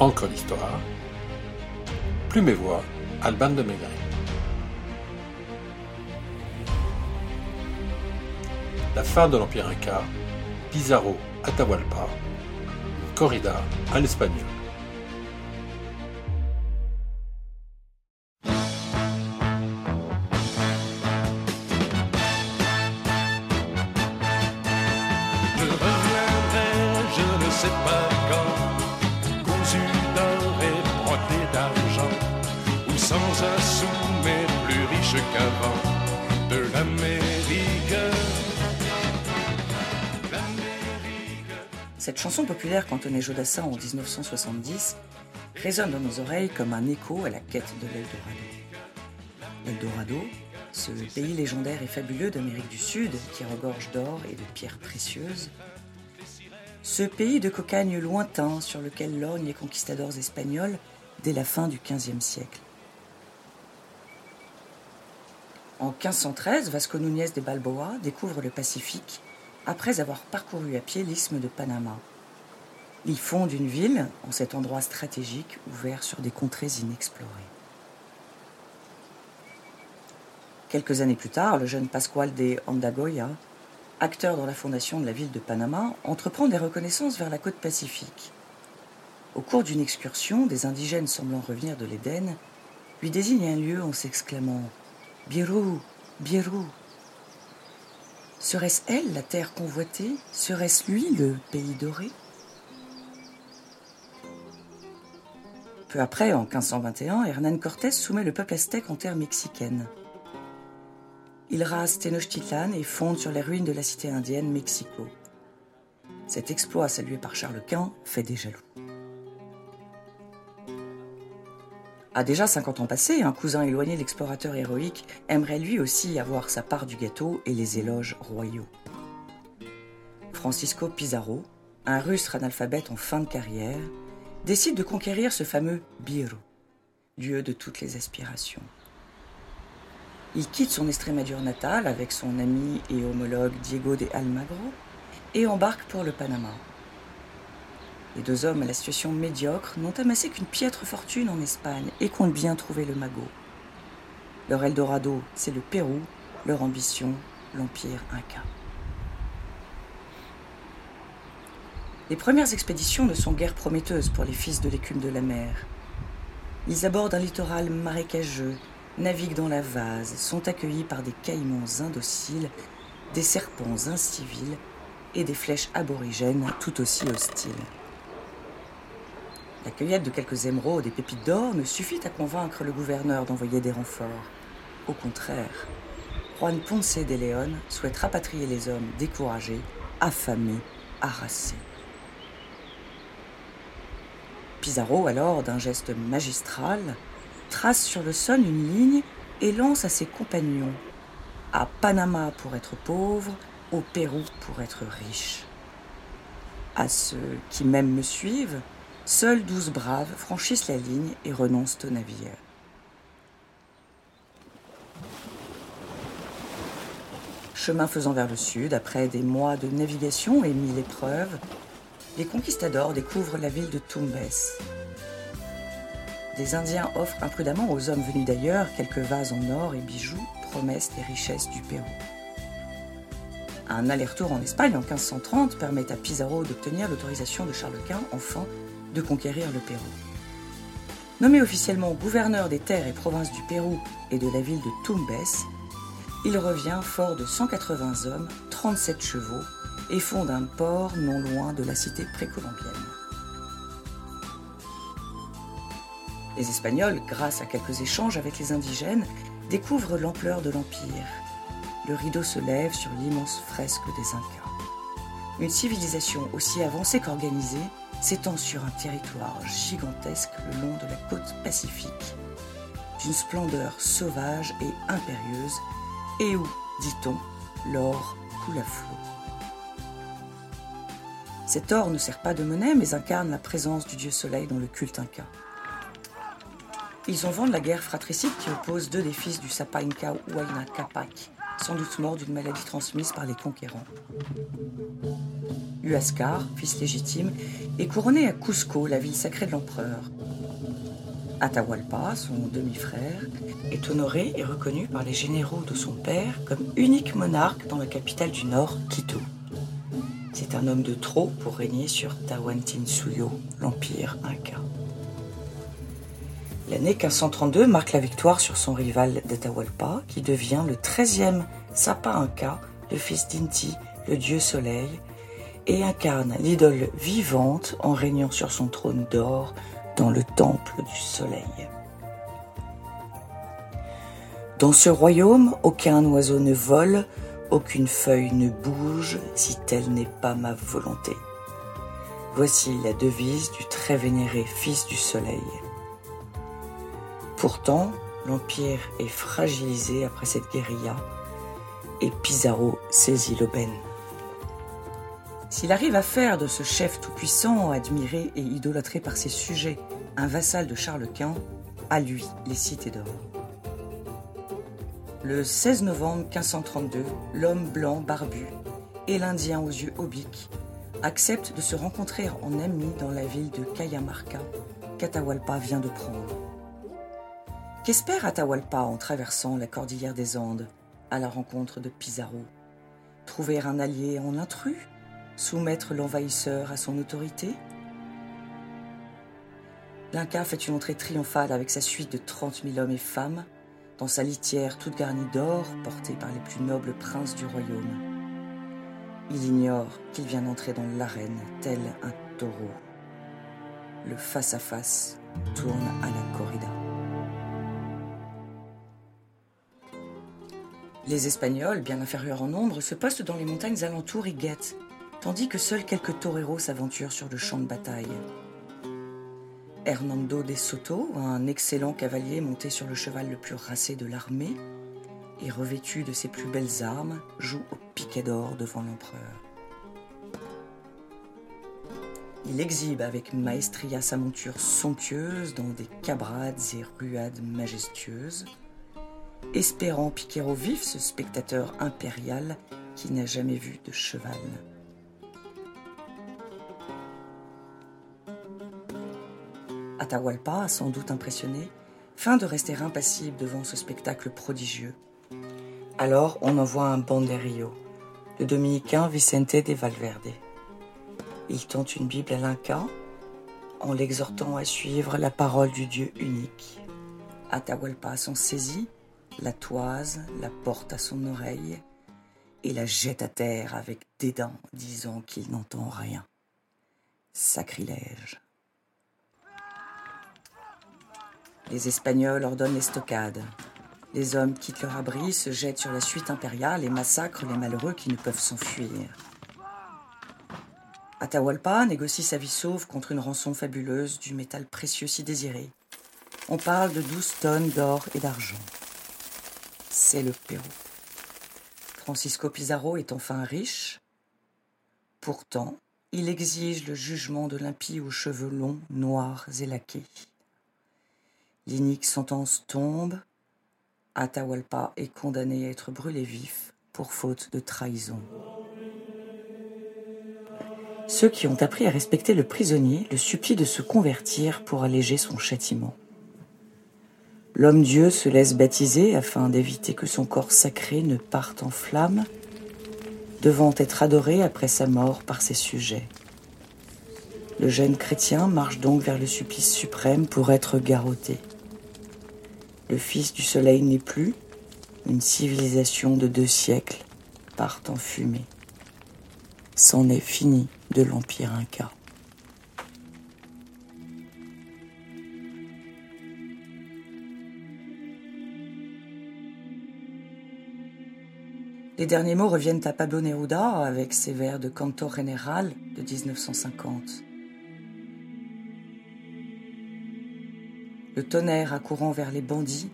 Encre d'histoire. Plume et voix, Alban de Maigret. La fin de l'Empire Inca, Pizarro Atahualpa, corrida à l'espagnol. Mais plus riche qu'avant, de l'Amérique. Cette chanson populaire cantonnée Jodassin en 1970 résonne dans nos oreilles comme un écho à la quête de l'Eldorado. L'Eldorado, ce pays légendaire et fabuleux d'Amérique du Sud qui regorge d'or et de pierres précieuses, ce pays de cocagne lointain sur lequel lorgnent les conquistadors espagnols dès la fin du XVe siècle. En 1513, Vasco Núñez de Balboa découvre le Pacifique après avoir parcouru à pied l'isthme de Panama. Il fonde une ville en cet endroit stratégique ouvert sur des contrées inexplorées. Quelques années plus tard, le jeune Pascual de Andagoya, acteur dans la fondation de la ville de Panama, entreprend des reconnaissances vers la côte pacifique. Au cours d'une excursion, des indigènes semblant revenir de l'Éden lui désignent un lieu en s'exclamant Birou, Birou. Serait-ce elle la terre convoitée? Serait-ce lui le pays doré? Peu après, en 1521, Hernán Cortés soumet le peuple aztèque en terre mexicaine. Il rase Tenochtitlan et fonde sur les ruines de la cité indienne Mexico. Cet exploit salué par Charles Quint fait des jaloux. À déjà 50 ans passés, un cousin éloigné de l'explorateur héroïque aimerait lui aussi avoir sa part du gâteau et les éloges royaux. Francisco Pizarro, un russe analphabète en fin de carrière, décide de conquérir ce fameux Biro, lieu de toutes les aspirations. Il quitte son Estrémadure natale avec son ami et homologue Diego de Almagro et embarque pour le Panama. Les deux hommes à la situation médiocre n'ont amassé qu'une piètre fortune en Espagne et comptent bien trouver le magot. Leur Eldorado, c'est le Pérou, leur ambition, l'Empire Inca. Les premières expéditions ne sont guère prometteuses pour les fils de l'écume de la mer. Ils abordent un littoral marécageux, naviguent dans la vase, sont accueillis par des caïmans indociles, des serpents incivils et des flèches aborigènes tout aussi hostiles. La cueillette de quelques émeraudes et pépites d'or ne suffit à convaincre le gouverneur d'envoyer des renforts. Au contraire, Juan Ponce de León souhaite rapatrier les hommes découragés, affamés, harassés. Pizarro, alors, d'un geste magistral, trace sur le sol une ligne et lance à ses compagnons à Panama pour être pauvre, au Pérou pour être riche. À ceux qui même me suivent, seuls douze braves franchissent la ligne et renoncent au navire. Chemin faisant vers le sud, après des mois de navigation et mille épreuves, les conquistadors découvrent la ville de Tumbes. Des Indiens offrent imprudemment aux hommes venus d'ailleurs quelques vases en or et bijoux, promesses des richesses du Pérou. Un aller-retour en Espagne en 1530 permet à Pizarro d'obtenir l'autorisation de Charles Quint, enfin, de conquérir le Pérou. Nommé officiellement gouverneur des terres et provinces du Pérou et de la ville de Tumbes, il revient fort de 180 hommes, 37 chevaux et fonde un port non loin de la cité précolombienne. Les Espagnols, grâce à quelques échanges avec les indigènes, découvrent l'ampleur de l'Empire. Le rideau se lève sur l'immense fresque des Incas. Une civilisation aussi avancée qu'organisée s'étend sur un territoire gigantesque le long de la côte pacifique, d'une splendeur sauvage et impérieuse, et où, dit-on, l'or coule à flot. Cet or ne sert pas de monnaie, mais incarne la présence du dieu soleil dans le culte inca. Ils ont vent la guerre fratricide qui oppose deux des fils du Sapa Inca Huayna Capac, sans doute mort d'une maladie transmise par les conquérants. Huascar, fils légitime, est couronné à Cusco, la ville sacrée de l'empereur. Atahualpa, son demi-frère, est honoré et reconnu par les généraux de son père comme unique monarque dans la capitale du Nord, Quito. C'est un homme de trop pour régner sur Tawantinsuyo, l'empire inca. L'année 1532 marque la victoire sur son rival d'Atahualpa, qui devient le 13e Sapa Inca, le fils d'Inti, le dieu soleil, et incarne l'idole vivante en régnant sur son trône d'or dans le temple du soleil. Dans ce royaume, aucun oiseau ne vole, aucune feuille ne bouge si telle n'est pas ma volonté. Voici la devise du très vénéré fils du soleil. Pourtant, l'Empire est fragilisé après cette guérilla et Pizarro saisit l'aubaine. S'il arrive à faire de ce chef tout-puissant, admiré et idolâtré par ses sujets, un vassal de Charles Quint, à lui les cités d'or. Le 16 novembre 1532, l'homme blanc barbu et l'Indien aux yeux obliques acceptent de se rencontrer en amis dans la ville de Cayamarca qu'Atahualpa vient de prendre. Qu'espère Atahualpa en traversant la cordillère des Andes à la rencontre de Pizarro? Trouver un allié en intrus? Soumettre l'envahisseur à son autorité? L'Inca fait une entrée triomphale avec sa suite de 30 000 hommes et femmes dans sa litière toute garnie d'or portée par les plus nobles princes du royaume. Il ignore qu'il vient d'entrer dans l'arène tel un taureau. Le face-à-face tourne à la corrida. Les Espagnols, bien inférieurs en nombre, se postent dans les montagnes alentours et guettent, tandis que seuls quelques toreros s'aventurent sur le champ de bataille. Hernando de Soto, un excellent cavalier monté sur le cheval le plus racé de l'armée et revêtu de ses plus belles armes, joue au piquet d'or devant l'empereur. Il exhibe avec maestria sa monture somptueuse dans des cabrades et ruades majestueuses, espérant piquer au vif ce spectateur impérial qui n'a jamais vu de cheval. Atahualpa, sans doute impressionné, fin de rester impassible devant ce spectacle prodigieux. Alors on envoie un banderillo, le dominicain Vicente de Valverde. Il tente une Bible à l'Inca en l'exhortant à suivre la parole du Dieu unique. Atahualpa s'en saisit la toise, la porte à son oreille et la jette à terre avec dédain, disant qu'il n'entend rien. Sacrilège. Les Espagnols ordonnent l'estocade. Les hommes quittent leur abri, se jettent sur la suite impériale et massacrent les malheureux qui ne peuvent s'enfuir. Atahualpa négocie sa vie sauve contre une rançon fabuleuse du métal précieux si désiré. On parle de douze tonnes d'or et d'argent c'est le Pérou. Francisco Pizarro est enfin riche. Pourtant, il exige le jugement de l'impie aux cheveux longs, noirs et laqués. L'inique sentence tombe. Atahualpa est condamné à être brûlé vif pour faute de trahison. Ceux qui ont appris à respecter le prisonnier le supplient de se convertir pour alléger son châtiment. L'homme-dieu se laisse baptiser afin d'éviter que son corps sacré ne parte en flammes, devant être adoré après sa mort par ses sujets. Le jeune chrétien marche donc vers le supplice suprême pour être garrotté. Le Fils du Soleil n'est plus, une civilisation de deux siècles part en fumée. C'en est fini de l'Empire Inca. Les derniers mots reviennent à Pablo Neruda avec ses vers de Canto General de 1950. Le tonnerre accourant vers les bandits,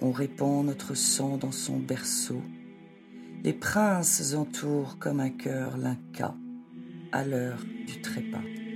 on répand notre sang dans son berceau. Les princes entourent comme un cœur l'Inca à l'heure du trépas.